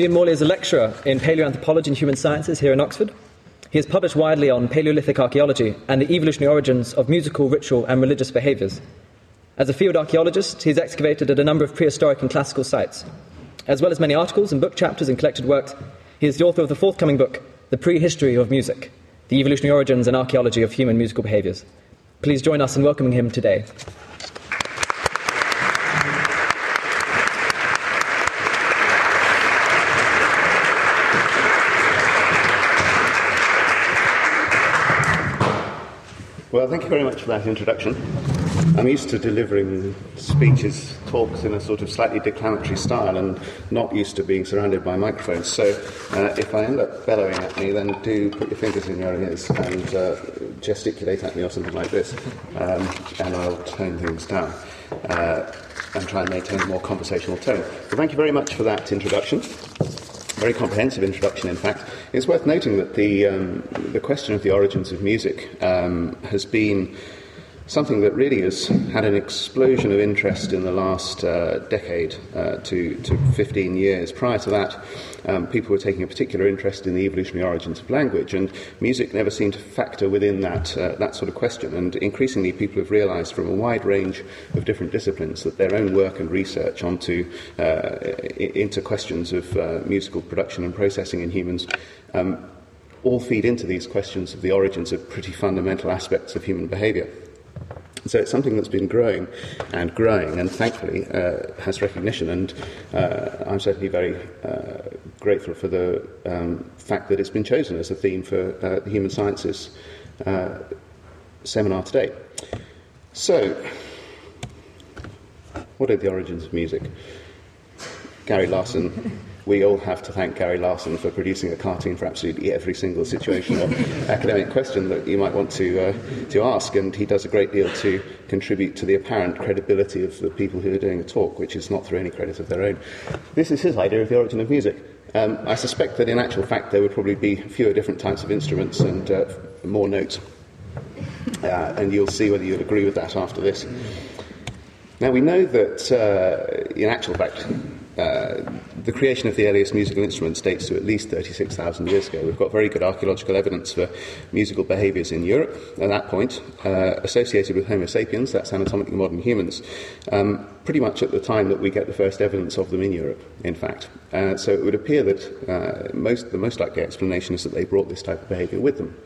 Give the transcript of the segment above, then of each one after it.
Iain Morley is a lecturer in paleoanthropology and human sciences here in Oxford. He has published widely on Paleolithic archaeology and the evolutionary origins of musical, ritual, and religious behaviours. As a field archaeologist, he has excavated at a number of prehistoric and classical sites. As well as many articles and book chapters and collected works, he is the author of the forthcoming book, The Prehistory of Music The Evolutionary Origins and Archaeology of Human Musical Behaviours. Please join us in welcoming him today. Well, thank you very much for that introduction. I'm used to delivering speeches, talks in a sort of slightly declamatory style and not used to being surrounded by microphones. So uh, if I end up bellowing at me, then do put your fingers in your ears and uh, gesticulate at me or something like this, um, and I'll tone things down. Uh, and try and maintain a more conversational tone. Well, thank you very much for that introduction very comprehensive introduction, in fact. It's worth noting that the, um, the question of the origins of music um, has been something that really has had an explosion of interest in the last uh, decade uh, to, to 15 years. Prior to that, um, people were taking a particular interest in the evolutionary origins of language, and music never seemed to factor within that, uh, that sort of question. And increasingly, people have realized from a wide range of different disciplines that their own work and research onto, uh, into questions of uh, musical production and processing in humans. Um, all feed into these questions of the origins of pretty fundamental aspects of human behavior. So it's something that's been growing and growing, and thankfully uh, has recognition. And uh, I'm certainly very uh, grateful for the um, fact that it's been chosen as a theme for uh, the Human Sciences uh, seminar today. So, what are the origins of music? Gary Larson we all have to thank Gary Larson for producing a cartoon for absolutely every single situation or academic question that you might want to, uh, to ask, and he does a great deal to contribute to the apparent credibility of the people who are doing the talk, which is not through any credit of their own. This is his idea of the origin of music. Um, I suspect that in actual fact there would probably be fewer different types of instruments and uh, more notes. Uh, and you'll see whether you'll agree with that after this. Now, we know that, uh, in actual fact, uh, the creation of the earliest musical instruments dates to at least 36,000 years ago. We've got very good archaeological evidence for musical behaviours in Europe at that point, uh, associated with Homo sapiens, that's anatomically modern humans, um, pretty much at the time that we get the first evidence of them in Europe, in fact. Uh, so it would appear that uh, most, the most likely explanation is that they brought this type of behaviour with them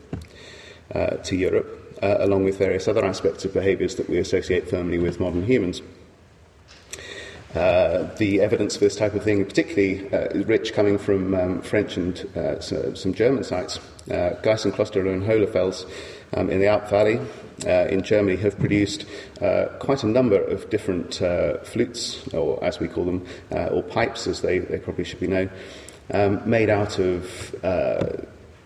uh, to Europe, along with various other aspects of behaviours that we associate firmly with modern humans. Uh, the evidence for this type of thing, particularly uh, rich coming from um, French and uh, so, some German sites. Uh, Geisenkloster and Hohlefels um, in the Alp Valley uh, in Germany have produced uh, quite a number of different flutes, or as we call them, or pipes as they, they probably should be known, um, made out of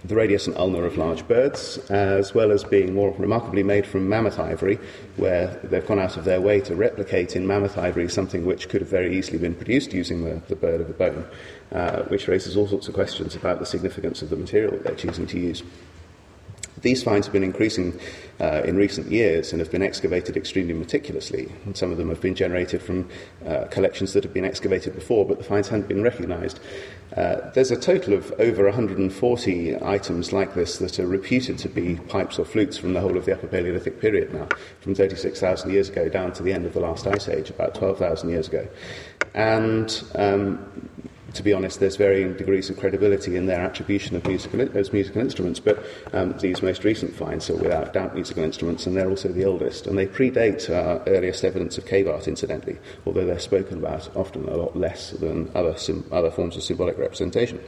the radius and ulna of large birds, as well as being more remarkably made from mammoth ivory, where they've gone out of their way to replicate in mammoth ivory something which could have very easily been produced using the, the bird of the bone, uh, which raises all sorts of questions about the significance of the material that they're choosing to use. These finds have been increasing uh, in recent years and have been excavated extremely meticulously. And some of them have been generated from uh, collections that have been excavated before, but the finds hadn't been recognised. Uh, there's a total of over 140 items like this that are reputed to be pipes or flutes from the whole of the Upper Paleolithic period now, from 36,000 years ago down to the end of the last ice age, about 12,000 years ago. And um, to be honest, there's varying degrees of credibility in their attribution of musical, musical instruments, but um, these most recent finds are without doubt musical instruments, and they're also the oldest, and they predate our earliest evidence of cave art, incidentally, although they're spoken about often a lot less than other, sim- other forms of symbolic representation.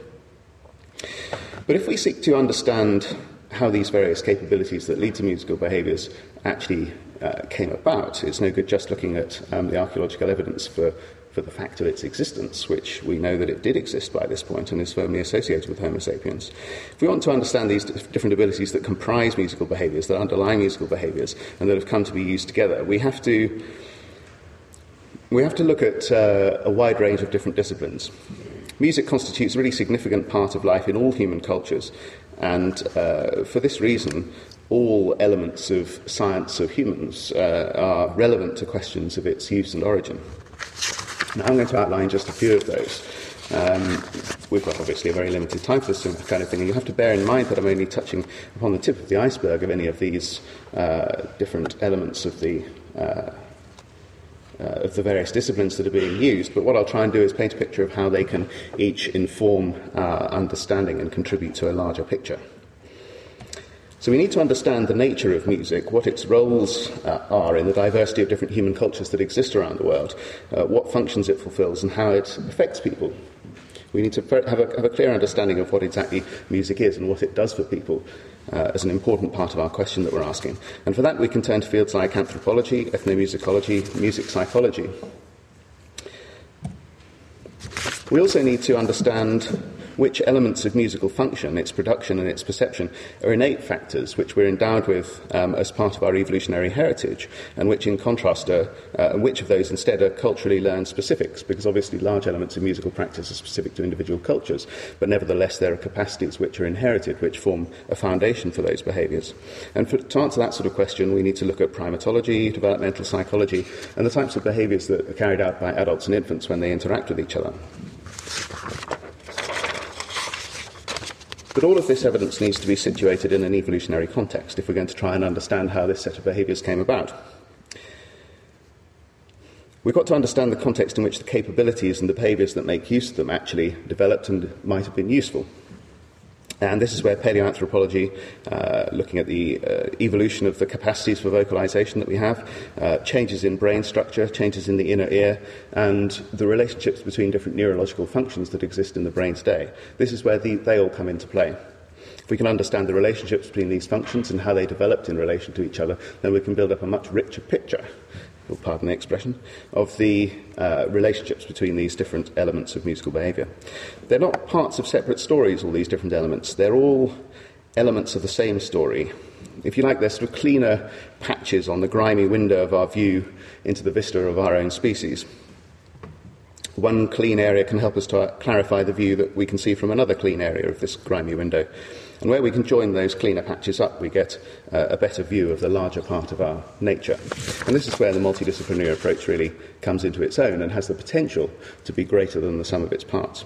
But if we seek to understand how these various capabilities that lead to musical behaviours actually uh, came about, it's no good just looking at um, the archaeological evidence for for the fact of its existence, which we know that it did exist by this point and is firmly associated with Homo sapiens. If we want to understand these different abilities that comprise musical behaviours, that underlie musical behaviours, and that have come to be used together, we have to, we have to look at uh, a wide range of different disciplines. Music constitutes a really significant part of life in all human cultures, and uh, for this reason, all elements of science of humans uh, are relevant to questions of its use and origin. Now, I'm going to outline just a few of those. Um, We've got obviously a very limited time for this kind of thing, and you have to bear in mind that I'm only touching upon the tip of the iceberg of any of these uh, different elements of the. Uh, uh, of the various disciplines that are being used, but what I'll try and do is paint a picture of how they can each inform understanding and contribute to a larger picture. So we need to understand the nature of music, what its roles uh, are in the diversity of different human cultures that exist around the world, uh, what functions it fulfills, and how it affects people. We need to have a, have a, clear understanding of what exactly music is and what it does for people uh, as an important part of our question that we're asking. And for that, we can turn to fields like anthropology, ethnomusicology, music psychology. We also need to understand which elements of musical function, its production and its perception, are innate factors which we're endowed with um, as part of our evolutionary heritage, and which, in contrast, are, uh, which of those instead are culturally learned specifics, because obviously large elements of musical practice are specific to individual cultures, but nevertheless there are capacities which are inherited, which form a foundation for those behaviours. And for, to answer that sort of question, we need to look at primatology, developmental psychology, and the types of behaviours that are carried out by adults and infants when they interact with each other. But all of this evidence needs to be situated in an evolutionary context if we're going to try and understand how this set of behaviours came about. We've got to understand the context in which the capabilities and the behaviours that make use of them actually developed and might have been useful. And this is where paleoanthropology, uh, looking at the uh, evolution of the capacities for vocalization that we have, uh, changes in brain structure, changes in the inner ear, and the relationships between different neurological functions that exist in the brain today. This is where the, they all come into play. If we can understand the relationships between these functions and how they developed in relation to each other, then we can build up a much richer picture or pardon the expression, of the uh, relationships between these different elements of musical behaviour. They're not parts of separate stories, all these different elements. They're all elements of the same story. If you like, they're sort of cleaner patches on the grimy window of our view into the vista of our own species. One clean area can help us to clarify the view that we can see from another clean area of this grimy window. And where we can join those cleaner patches up, we get uh, a better view of the larger part of our nature. And this is where the multidisciplinary approach really comes into its own and has the potential to be greater than the sum of its parts.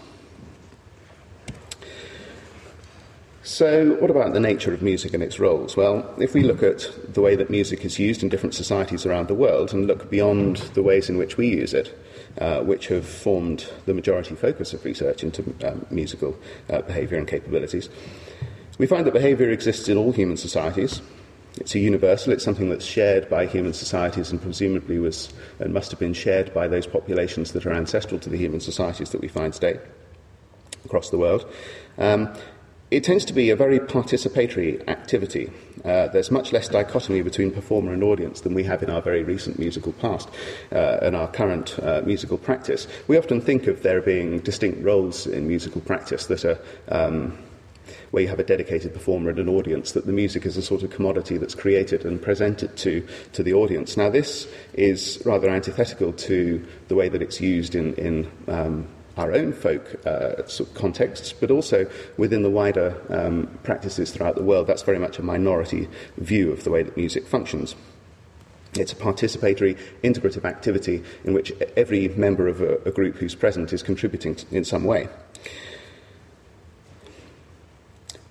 So, what about the nature of music and its roles? Well, if we look at the way that music is used in different societies around the world and look beyond the ways in which we use it, uh, which have formed the majority focus of research into um, musical uh, behaviour and capabilities, we find that behaviour exists in all human societies. It's a universal, it's something that's shared by human societies and presumably was and must have been shared by those populations that are ancestral to the human societies that we find today across the world. Um, it tends to be a very participatory activity. Uh, there's much less dichotomy between performer and audience than we have in our very recent musical past uh, and our current uh, musical practice. We often think of there being distinct roles in musical practice that are. Um, where you have a dedicated performer and an audience, that the music is a sort of commodity that's created and presented to, to the audience. Now, this is rather antithetical to the way that it's used in, in um, our own folk uh, sort of contexts, but also within the wider um, practices throughout the world. That's very much a minority view of the way that music functions. It's a participatory, integrative activity in which every member of a, a group who's present is contributing in some way.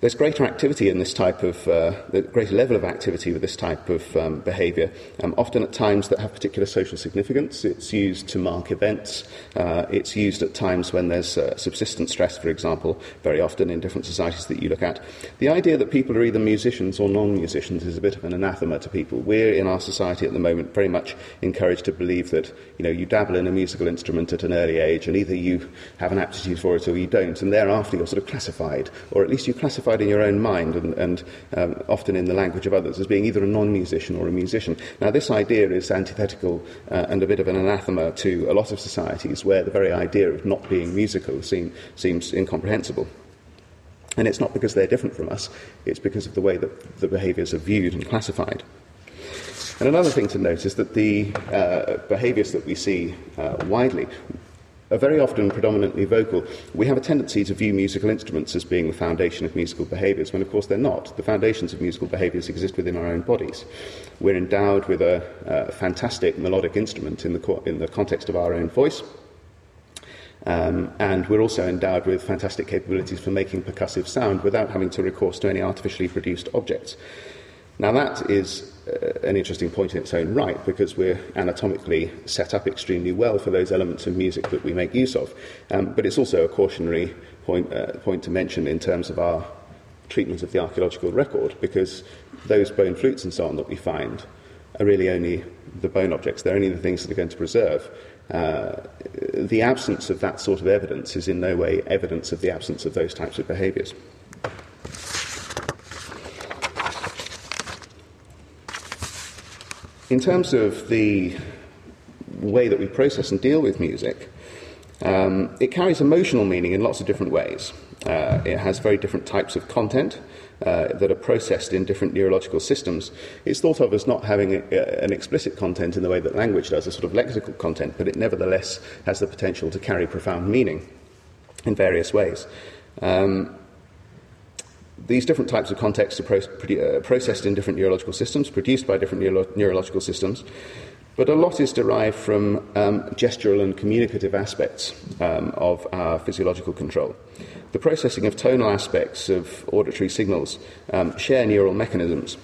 There's greater activity in this type of, uh, greater level of activity with this type of um, behaviour, um, often at times that have particular social significance. It's used to mark events. Uh, it's used at times when there's uh, subsistence stress, for example, very often in different societies that you look at. The idea that people are either musicians or non-musicians is a bit of an anathema to people. We're in our society at the moment very much encouraged to believe that you know you dabble in a musical instrument at an early age, and either you have an aptitude for it or you don't, and thereafter you're sort of classified, or at least you classify in your own mind and, and um, often in the language of others as being either a non musician or a musician. Now, this idea is antithetical uh, and a bit of an anathema to a lot of societies where the very idea of not being musical seem, seems incomprehensible. And it's not because they're different from us, it's because of the way that the behaviours are viewed and classified. And another thing to note is that the uh, behaviours that we see uh, widely are very often predominantly vocal, we have a tendency to view musical instruments as being the foundation of musical behaviours, when of course they're not. The foundations of musical behaviours exist within our own bodies. We're endowed with a, a fantastic melodic instrument in the, co- in the context of our own voice. Um, and we're also endowed with fantastic capabilities for making percussive sound without having to recourse to any artificially produced objects. Now, that is uh, an interesting point in its own right because we're anatomically set up extremely well for those elements of music that we make use of. Um, but it's also a cautionary point, uh, point to mention in terms of our treatment of the archaeological record because those bone flutes and so on that we find are really only the bone objects. They're only the things that are going to preserve. Uh, the absence of that sort of evidence is in no way evidence of the absence of those types of behaviours. In terms of the way that we process and deal with music, um, it carries emotional meaning in lots of different ways. Uh, it has very different types of content uh, that are processed in different neurological systems. It's thought of as not having a, a, an explicit content in the way that language does, a sort of lexical content, but it nevertheless has the potential to carry profound meaning in various ways. Um, these different types of contexts are pro- uh, processed in different neurological systems, produced by different neuro- neurological systems, but a lot is derived from um, gestural and communicative aspects um, of our physiological control. The processing of tonal aspects of auditory signals um, share neural mechanisms,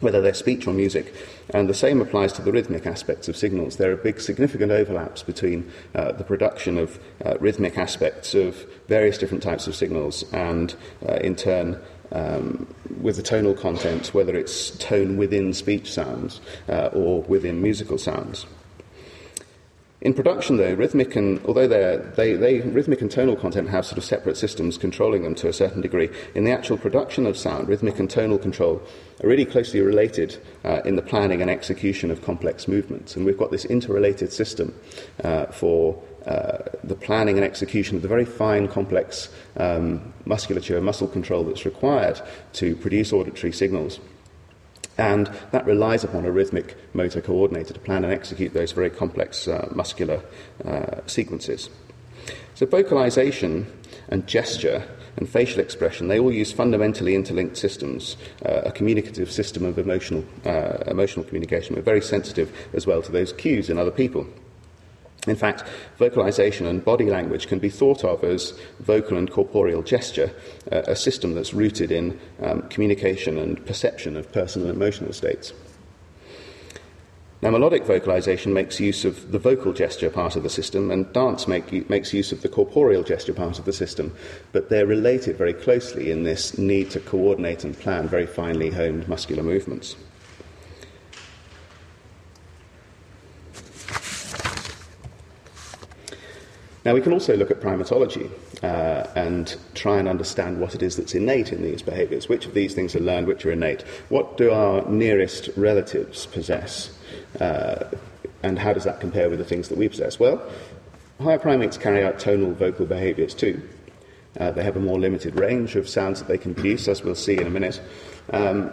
whether they're speech or music, and the same applies to the rhythmic aspects of signals. There are big, significant overlaps between uh, the production of uh, rhythmic aspects of various different types of signals and, uh, in turn, um, with the tonal content, whether it's tone within speech sounds uh, or within musical sounds. In production, though, rhythmic and although they, they, rhythmic and tonal content have sort of separate systems controlling them to a certain degree, in the actual production of sound, rhythmic and tonal control are really closely related uh, in the planning and execution of complex movements. And we've got this interrelated system uh, for uh, the planning and execution of the very fine, complex um, musculature, muscle control that's required to produce auditory signals. And that relies upon a rhythmic motor coordinator to plan and execute those very complex uh, muscular uh, sequences. So, vocalization and gesture and facial expression, they all use fundamentally interlinked systems, uh, a communicative system of emotional, uh, emotional communication. We're very sensitive as well to those cues in other people. In fact, vocalization and body language can be thought of as vocal and corporeal gesture, uh, a system that's rooted in um, communication and perception of personal and emotional states. Now, melodic vocalization makes use of the vocal gesture part of the system, and dance make, makes use of the corporeal gesture part of the system, but they're related very closely in this need to coordinate and plan very finely honed muscular movements. Now, we can also look at primatology uh, and try and understand what it is that's innate in these behaviours. Which of these things are learned, which are innate? What do our nearest relatives possess? Uh, and how does that compare with the things that we possess? Well, higher primates carry out tonal vocal behaviours too. Uh, they have a more limited range of sounds that they can produce, as we'll see in a minute. Um,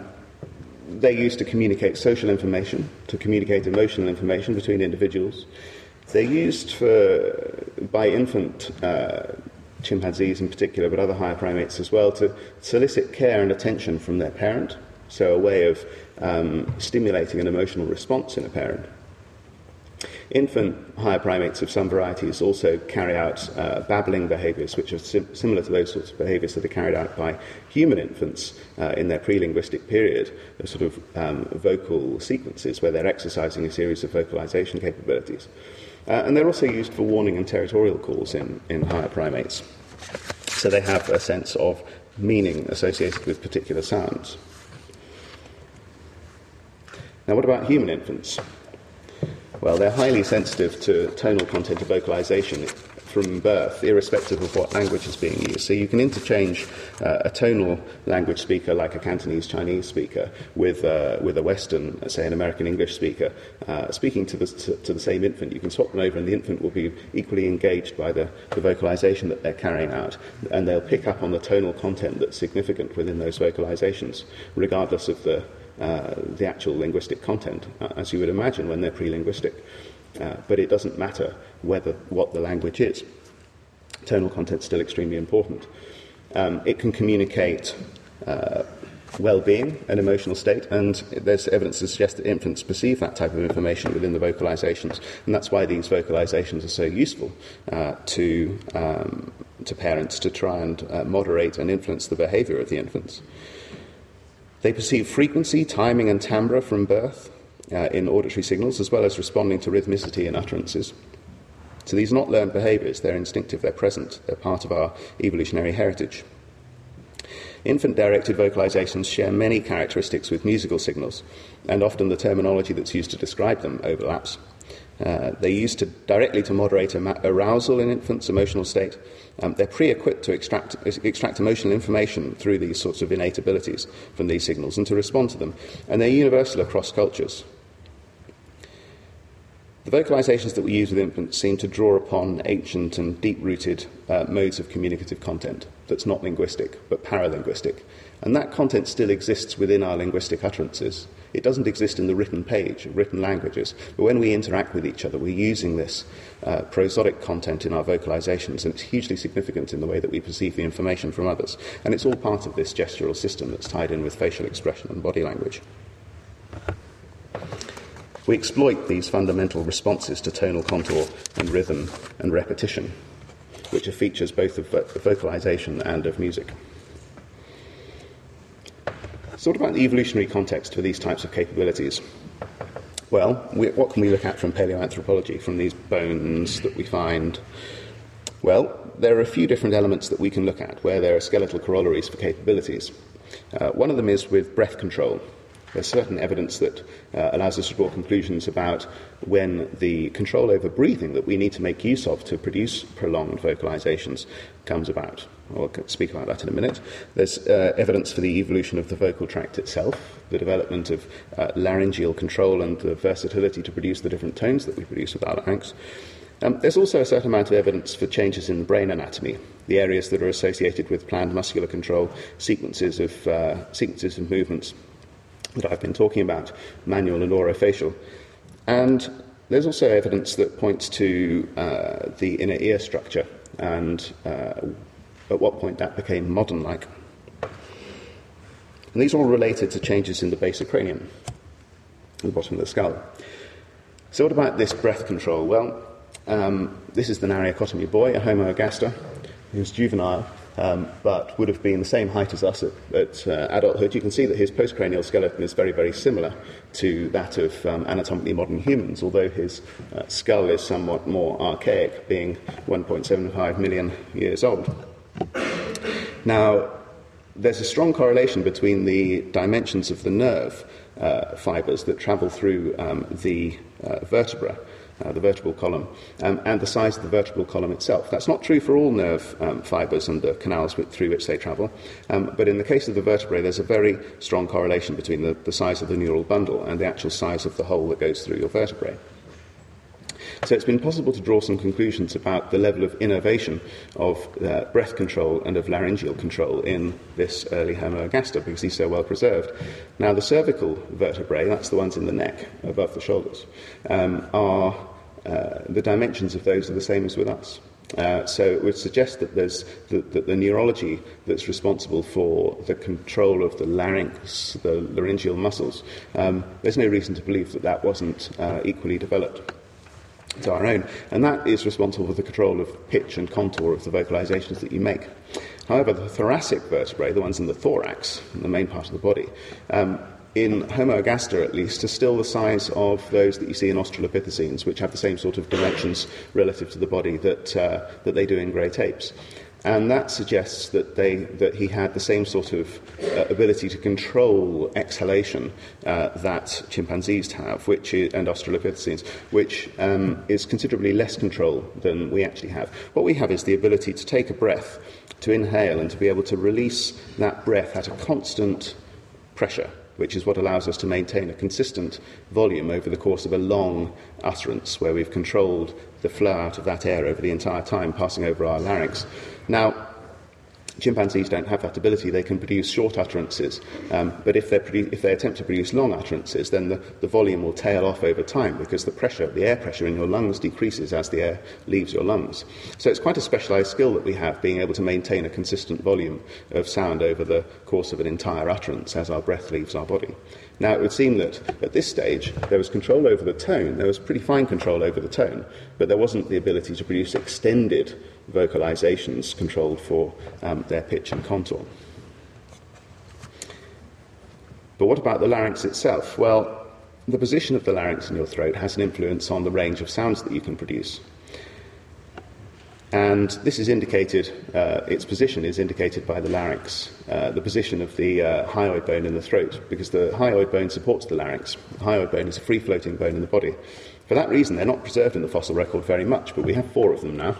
they're used to communicate social information, to communicate emotional information between individuals. They're used for, by infant uh, chimpanzees in particular, but other higher primates as well, to solicit care and attention from their parent. So, a way of um, stimulating an emotional response in a parent. Infant higher primates of some varieties also carry out uh, babbling behaviours, which are sim- similar to those sorts of behaviours that are carried out by human infants uh, in their pre linguistic period, sort of um, vocal sequences where they're exercising a series of vocalization capabilities. Uh, and they're also used for warning and territorial calls in, in higher primates. So they have a sense of meaning associated with particular sounds. Now, what about human infants? Well, they're highly sensitive to tonal content of vocalization from birth, irrespective of what language is being used. So you can interchange uh, a tonal language speaker like a Cantonese Chinese speaker with, uh, with a Western, say an American English speaker, uh, speaking to the, to, to, the same infant. You can swap them over, and the infant will be equally engaged by the, the vocalization that they're carrying out, and they'll pick up on the tonal content that's significant within those vocalizations, regardless of the, uh, the actual linguistic content, uh, as you would imagine when they're pre linguistic. Uh, but it doesn't matter whether what the language is. Tonal content is still extremely important. Um, it can communicate uh, well-being and emotional state, and there's evidence to suggest that infants perceive that type of information within the vocalizations, and that's why these vocalizations are so useful uh, to, um, to parents to try and uh, moderate and influence the behavior of the infants. They perceive frequency, timing, and timbre from birth uh, in auditory signals, as well as responding to rhythmicity in utterances. So these are not learned behaviors, they're instinctive, they're present, they're part of our evolutionary heritage. Infant directed vocalizations share many characteristics with musical signals, and often the terminology that's used to describe them overlaps. Uh, they're used to, directly to moderate arousal in infants' emotional state. Um, they're pre equipped to extract, extract emotional information through these sorts of innate abilities from these signals and to respond to them. And they're universal across cultures. The vocalizations that we use with infants seem to draw upon ancient and deep rooted uh, modes of communicative content that's not linguistic but paralinguistic. And that content still exists within our linguistic utterances. It doesn't exist in the written page, of written languages. But when we interact with each other, we're using this uh, prosodic content in our vocalizations, and it's hugely significant in the way that we perceive the information from others. And it's all part of this gestural system that's tied in with facial expression and body language. We exploit these fundamental responses to tonal contour and rhythm and repetition, which are features both of vocalization and of music. So, what about the evolutionary context for these types of capabilities? Well, we, what can we look at from paleoanthropology, from these bones that we find? Well, there are a few different elements that we can look at where there are skeletal corollaries for capabilities. Uh, one of them is with breath control. There's certain evidence that uh, allows us to draw conclusions about when the control over breathing that we need to make use of to produce prolonged vocalizations comes about. I'll speak about that in a minute. There's uh, evidence for the evolution of the vocal tract itself, the development of uh, laryngeal control and the versatility to produce the different tones that we produce with our larynx. Um, there's also a certain amount of evidence for changes in brain anatomy, the areas that are associated with planned muscular control, sequences of, uh, sequences of movements that I've been talking about, manual and orofacial. And there's also evidence that points to uh, the inner ear structure and uh, at what point that became modern like. And these are all related to changes in the base cranium, the bottom of the skull. So, what about this breath control? Well, um, this is the Nariokotome boy, a Homo ergaster, who's juvenile um, but would have been the same height as us at, at uh, adulthood. You can see that his postcranial skeleton is very, very similar to that of um, anatomically modern humans, although his uh, skull is somewhat more archaic, being 1.75 million years old. Now, there's a strong correlation between the dimensions of the nerve uh, fibers that travel through um, the uh, vertebra uh, the vertebral column, um, and the size of the vertebral column itself. That's not true for all nerve um, fibers and the canals with, through which they travel, um, but in the case of the vertebrae, there's a very strong correlation between the, the size of the neural bundle and the actual size of the hole that goes through your vertebrae. So it's been possible to draw some conclusions about the level of innervation of uh, breath control and of laryngeal control in this early Homo ergaster because he's so well preserved. Now, the cervical vertebrae, that's the ones in the neck above the shoulders, um, are uh, the dimensions of those are the same as with us. Uh, so it would suggest that there's the, that the neurology that's responsible for the control of the larynx, the laryngeal muscles, um, there's no reason to believe that that wasn't uh, equally developed to our own. And that is responsible for the control of pitch and contour of the vocalizations that you make. However, the thoracic vertebrae, the ones in the thorax, the main part of the body, um, in Homo ergaster at least, are still the size of those that you see in Australopithecines, which have the same sort of dimensions relative to the body that, uh, that they do in great apes. And that suggests that, they, that he had the same sort of uh, ability to control exhalation uh, that chimpanzees have, which is, and Australopithecines, which um, is considerably less control than we actually have. What we have is the ability to take a breath, to inhale, and to be able to release that breath at a constant pressure which is what allows us to maintain a consistent volume over the course of a long utterance where we've controlled the flow out of that air over the entire time, passing over our larynx. Now, Chimpanzees don't have that ability. They can produce short utterances, um, but if, produ- if, they attempt to produce long utterances, then the, the, volume will tail off over time because the pressure, the air pressure in your lungs decreases as the air leaves your lungs. So it's quite a specialized skill that we have, being able to maintain a consistent volume of sound over the course of an entire utterance as our breath leaves our body. Now, it would seem that at this stage there was control over the tone, there was pretty fine control over the tone, but there wasn't the ability to produce extended vocalizations controlled for um, their pitch and contour. But what about the larynx itself? Well, the position of the larynx in your throat has an influence on the range of sounds that you can produce. And this is indicated, uh, its position is indicated by the larynx, uh, the position of the uh, hyoid bone in the throat, because the hyoid bone supports the larynx. The hyoid bone is a free floating bone in the body. For that reason, they're not preserved in the fossil record very much, but we have four of them now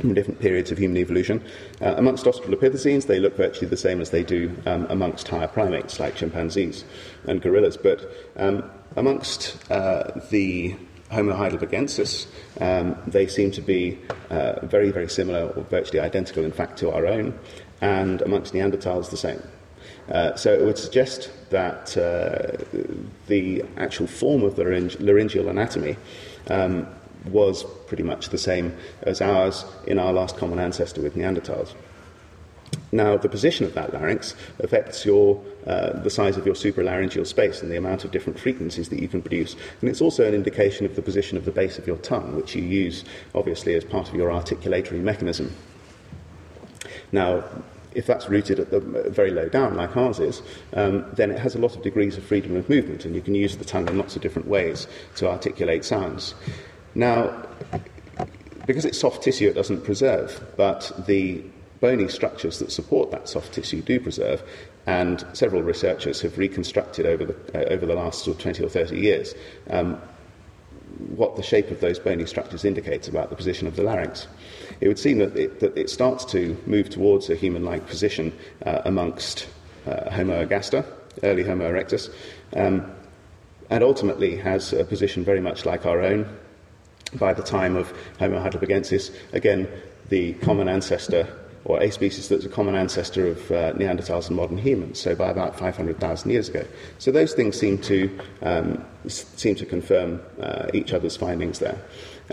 from different periods of human evolution. Uh, amongst Australopithecines, they look virtually the same as they do um, amongst higher primates like chimpanzees and gorillas. But um, amongst uh, the Homo heidelbergensis, um, they seem to be uh, very, very similar or virtually identical, in fact, to our own, and amongst Neanderthals, the same. Uh, so it would suggest that uh, the actual form of the laryngeal anatomy um, was pretty much the same as ours in our last common ancestor with Neanderthals. Now, the position of that larynx affects your, uh, the size of your supralaryngeal space and the amount of different frequencies that you can produce. And it's also an indication of the position of the base of your tongue, which you use, obviously, as part of your articulatory mechanism. Now, if that's rooted at the very low down, like ours is, um, then it has a lot of degrees of freedom of movement, and you can use the tongue in lots of different ways to articulate sounds. Now, because it's soft tissue, it doesn't preserve, but the bony structures that support that soft tissue do preserve, and several researchers have reconstructed over the, uh, over the last sort of 20 or 30 years um, what the shape of those bony structures indicates about the position of the larynx. It would seem that it, that it starts to move towards a human like position uh, amongst uh, Homo ergaster, early Homo erectus, um, and ultimately has a position very much like our own, by the time of Homo heidelbergensis, again, the common ancestor, or a species that's a common ancestor of uh, Neanderthals and modern humans, so by about 500,000 years ago. So those things seem to, um, seem to confirm uh, each other's findings there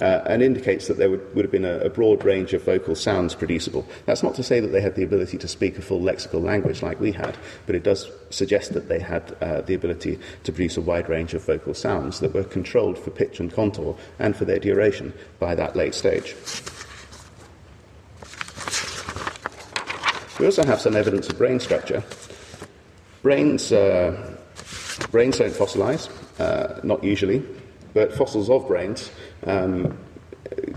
uh, and indicates that there would, would have been a, a, broad range of vocal sounds producible. That's not to say that they had the ability to speak a full lexical language like we had, but it does suggest that they had uh, the ability to produce a wide range of vocal sounds that were controlled for pitch and contour and for their duration by that late stage. We also have some evidence of brain structure. Brains, uh, brains don't fossilize, uh, not usually, but fossils of brains um,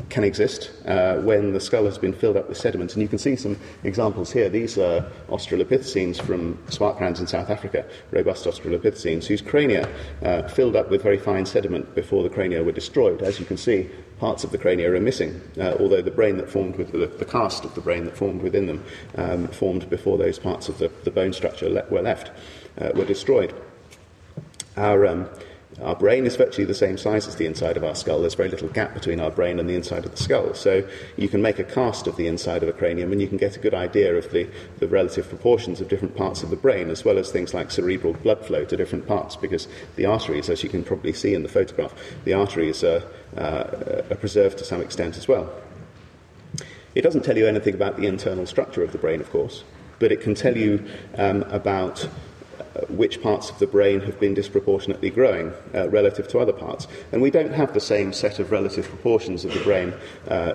can exist uh, when the skull has been filled up with sediment. And you can see some examples here. These are Australopithecines from Swartkrans in South Africa, robust Australopithecines, whose crania uh, filled up with very fine sediment before the crania were destroyed. As you can see, parts of the crania are missing, uh, although the brain that formed with the, the, cast of the brain that formed within them um, formed before those parts of the, the bone structure le- were left, uh, were destroyed. Our um, our brain is virtually the same size as the inside of our skull. There's very little gap between our brain and the inside of the skull. So you can make a cast of the inside of a cranium and you can get a good idea of the, the relative proportions of different parts of the brain, as well as things like cerebral blood flow to different parts, because the arteries, as you can probably see in the photograph, the arteries are, uh, are preserved to some extent as well. It doesn't tell you anything about the internal structure of the brain, of course, but it can tell you um, about which parts of the brain have been disproportionately growing uh, relative to other parts. And we don't have the same set of relative proportions of the brain. Uh,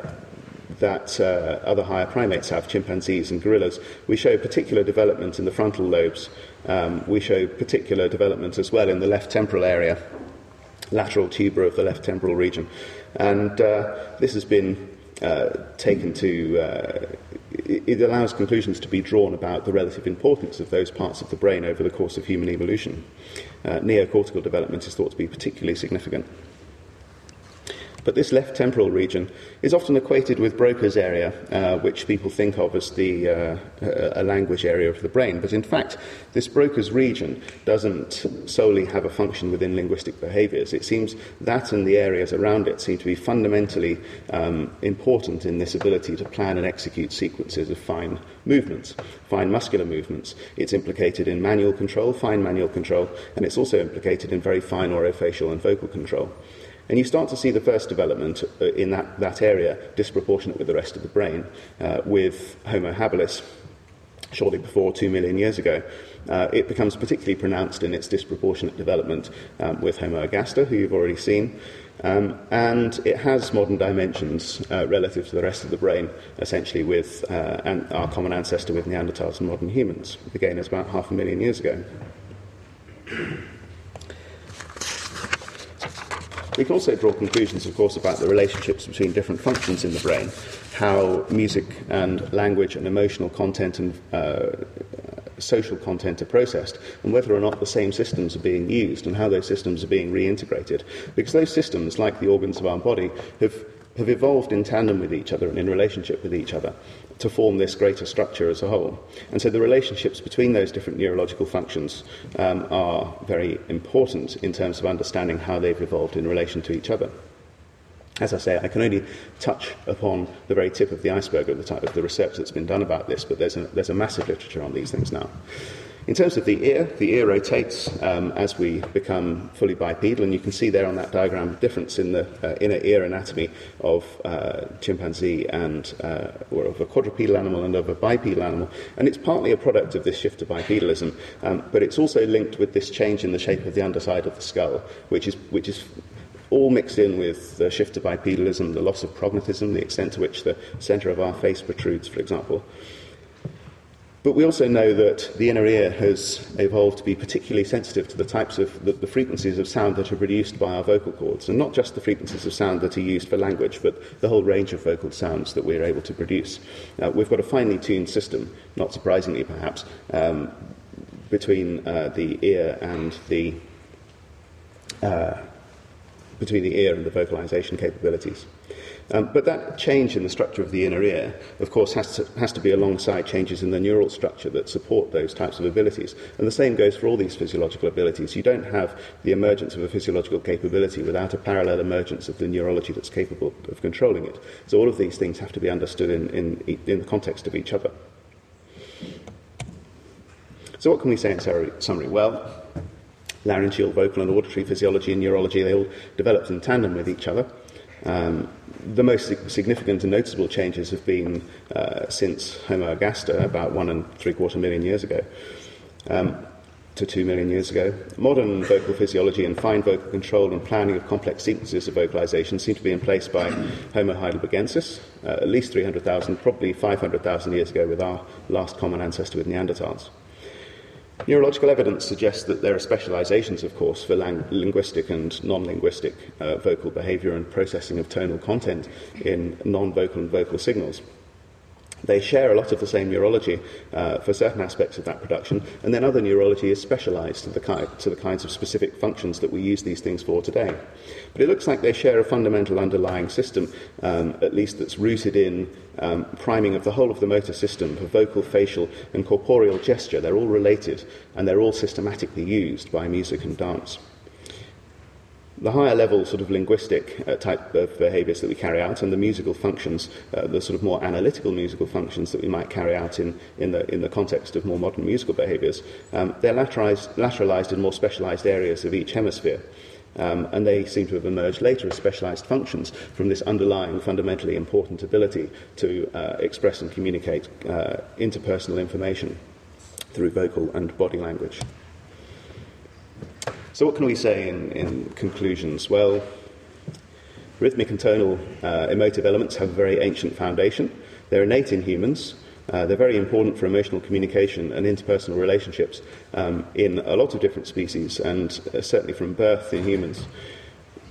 that uh, other higher primates have, chimpanzees and gorillas. We show particular development in the frontal lobes. Um, we show particular development as well in the left temporal area, lateral tuber of the left temporal region. And uh, this has been uh, taken to, uh, it allows conclusions to be drawn about the relative importance of those parts of the brain over the course of human evolution. Uh, neocortical development is thought to be particularly significant. But this left temporal region is often equated with Broca's area, uh, which people think of as the uh, a language area of the brain. But in fact, this Broca's region doesn't solely have a function within linguistic behaviours. It seems that and the areas around it seem to be fundamentally um, important in this ability to plan and execute sequences of fine movements, fine muscular movements. It's implicated in manual control, fine manual control, and it's also implicated in very fine orofacial and vocal control. And you start to see the first development uh, in that, that area disproportionate with the rest of the brain, uh, with Homo habilis shortly before two million years ago. Uh, it becomes particularly pronounced in its disproportionate development um, with Homo ergaster, who you've already seen. Um, and it has modern dimensions uh, relative to the rest of the brain, essentially with uh, an, our common ancestor with Neanderthals and modern humans. Again, it's about half a million years ago. We can also draw conclusions, of course, about the relationships between different functions in the brain, how music and language and emotional content and uh, social content are processed, and whether or not the same systems are being used and how those systems are being reintegrated. Because those systems, like the organs of our body, have have evolved in tandem with each other and in relationship with each other to form this greater structure as a whole. And so the relationships between those different neurological functions um, are very important in terms of understanding how they've evolved in relation to each other. As I say, I can only touch upon the very tip of the iceberg of the, type of the research that's been done about this, but there's a, there's a massive literature on these things now. In terms of the ear, the ear rotates um, as we become fully bipedal, and you can see there on that diagram the difference in the uh, inner ear anatomy of uh, chimpanzee and uh, or of a quadrupedal animal and of a bipedal animal. And it's partly a product of this shift to bipedalism, um, but it's also linked with this change in the shape of the underside of the skull, which is which is all mixed in with the shift to bipedalism, the loss of prognathism, the extent to which the centre of our face protrudes, for example. But we also know that the inner ear has evolved to be particularly sensitive to the types of the, the, frequencies of sound that are produced by our vocal cords, and not just the frequencies of sound that are used for language, but the whole range of vocal sounds that we're able to produce. Uh, we've got a finely tuned system, not surprisingly perhaps, um, between uh, the ear and the uh, between the ear and the vocalization capabilities. Um, but that change in the structure of the inner ear, of course, has to, has to be alongside changes in the neural structure that support those types of abilities. And the same goes for all these physiological abilities. You don't have the emergence of a physiological capability without a parallel emergence of the neurology that's capable of controlling it. So all of these things have to be understood in, in, in the context of each other. So what can we say in summary? Well, laryngeal, vocal, and auditory physiology and neurology, they all developed in tandem with each other. Um, the most significant and noticeable changes have been uh, since Homo ergaster, about one and three quarter million years ago, um, to two million years ago. Modern vocal physiology and fine vocal control and planning of complex sequences of vocalization seem to be in place by Homo heidelbergensis, uh, at least 300,000, probably 500,000 years ago, with our last common ancestor with Neanderthals. Neurological evidence suggests that there are specializations, of course, for lang- linguistic and non linguistic uh, vocal behavior and processing of tonal content in non vocal and vocal signals. They share a lot of the same neurology uh, for certain aspects of that production, and then other neurology is specialized to the, ki- to the kinds of specific functions that we use these things for today. But it looks like they share a fundamental underlying system, um, at least that's rooted in um, priming of the whole of the motor system for vocal, facial, and corporeal gesture. They're all related, and they're all systematically used by music and dance the higher level sort of linguistic uh, type of behaviours that we carry out and the musical functions, uh, the sort of more analytical musical functions that we might carry out in, in, the, in the context of more modern musical behaviours, um, they're lateralized, lateralized in more specialised areas of each hemisphere. Um, and they seem to have emerged later as specialised functions from this underlying fundamentally important ability to uh, express and communicate uh, interpersonal information through vocal and body language. So, what can we say in, in conclusions? Well, rhythmic and tonal uh, emotive elements have a very ancient foundation. They're innate in humans. Uh, they're very important for emotional communication and interpersonal relationships um, in a lot of different species, and uh, certainly from birth in humans.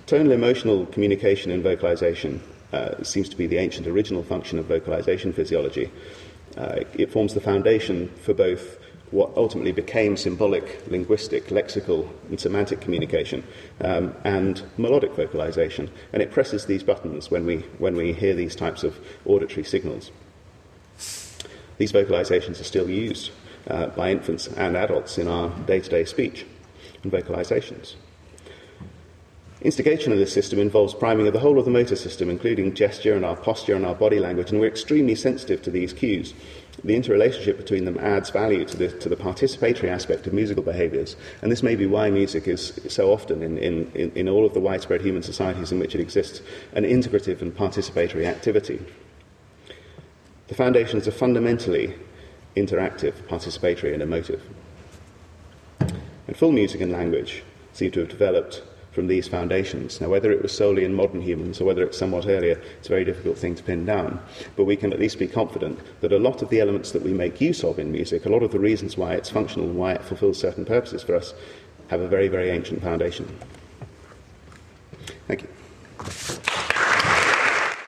Tonal emotional communication and vocalization uh, seems to be the ancient original function of vocalization physiology. Uh, it forms the foundation for both what ultimately became symbolic, linguistic, lexical, and semantic communication, um, and melodic vocalization. And it presses these buttons when we, when we hear these types of auditory signals. These vocalizations are still used uh, by infants and adults in our day to day speech and vocalizations. Instigation of this system involves priming of the whole of the motor system, including gesture and our posture and our body language, and we're extremely sensitive to these cues. The interrelationship between them adds value to the, to the participatory aspect of musical behaviours, and this may be why music is so often, in, in, in all of the widespread human societies in which it exists, an integrative and participatory activity. The foundations are fundamentally interactive, participatory, and emotive. And full music and language seem to have developed from these foundations. Now, whether it was solely in modern humans or whether it's somewhat earlier, it's a very difficult thing to pin down. But we can at least be confident that a lot of the elements that we make use of in music, a lot of the reasons why it's functional and why it fulfills certain purposes for us, have a very, very ancient foundation. Thank you.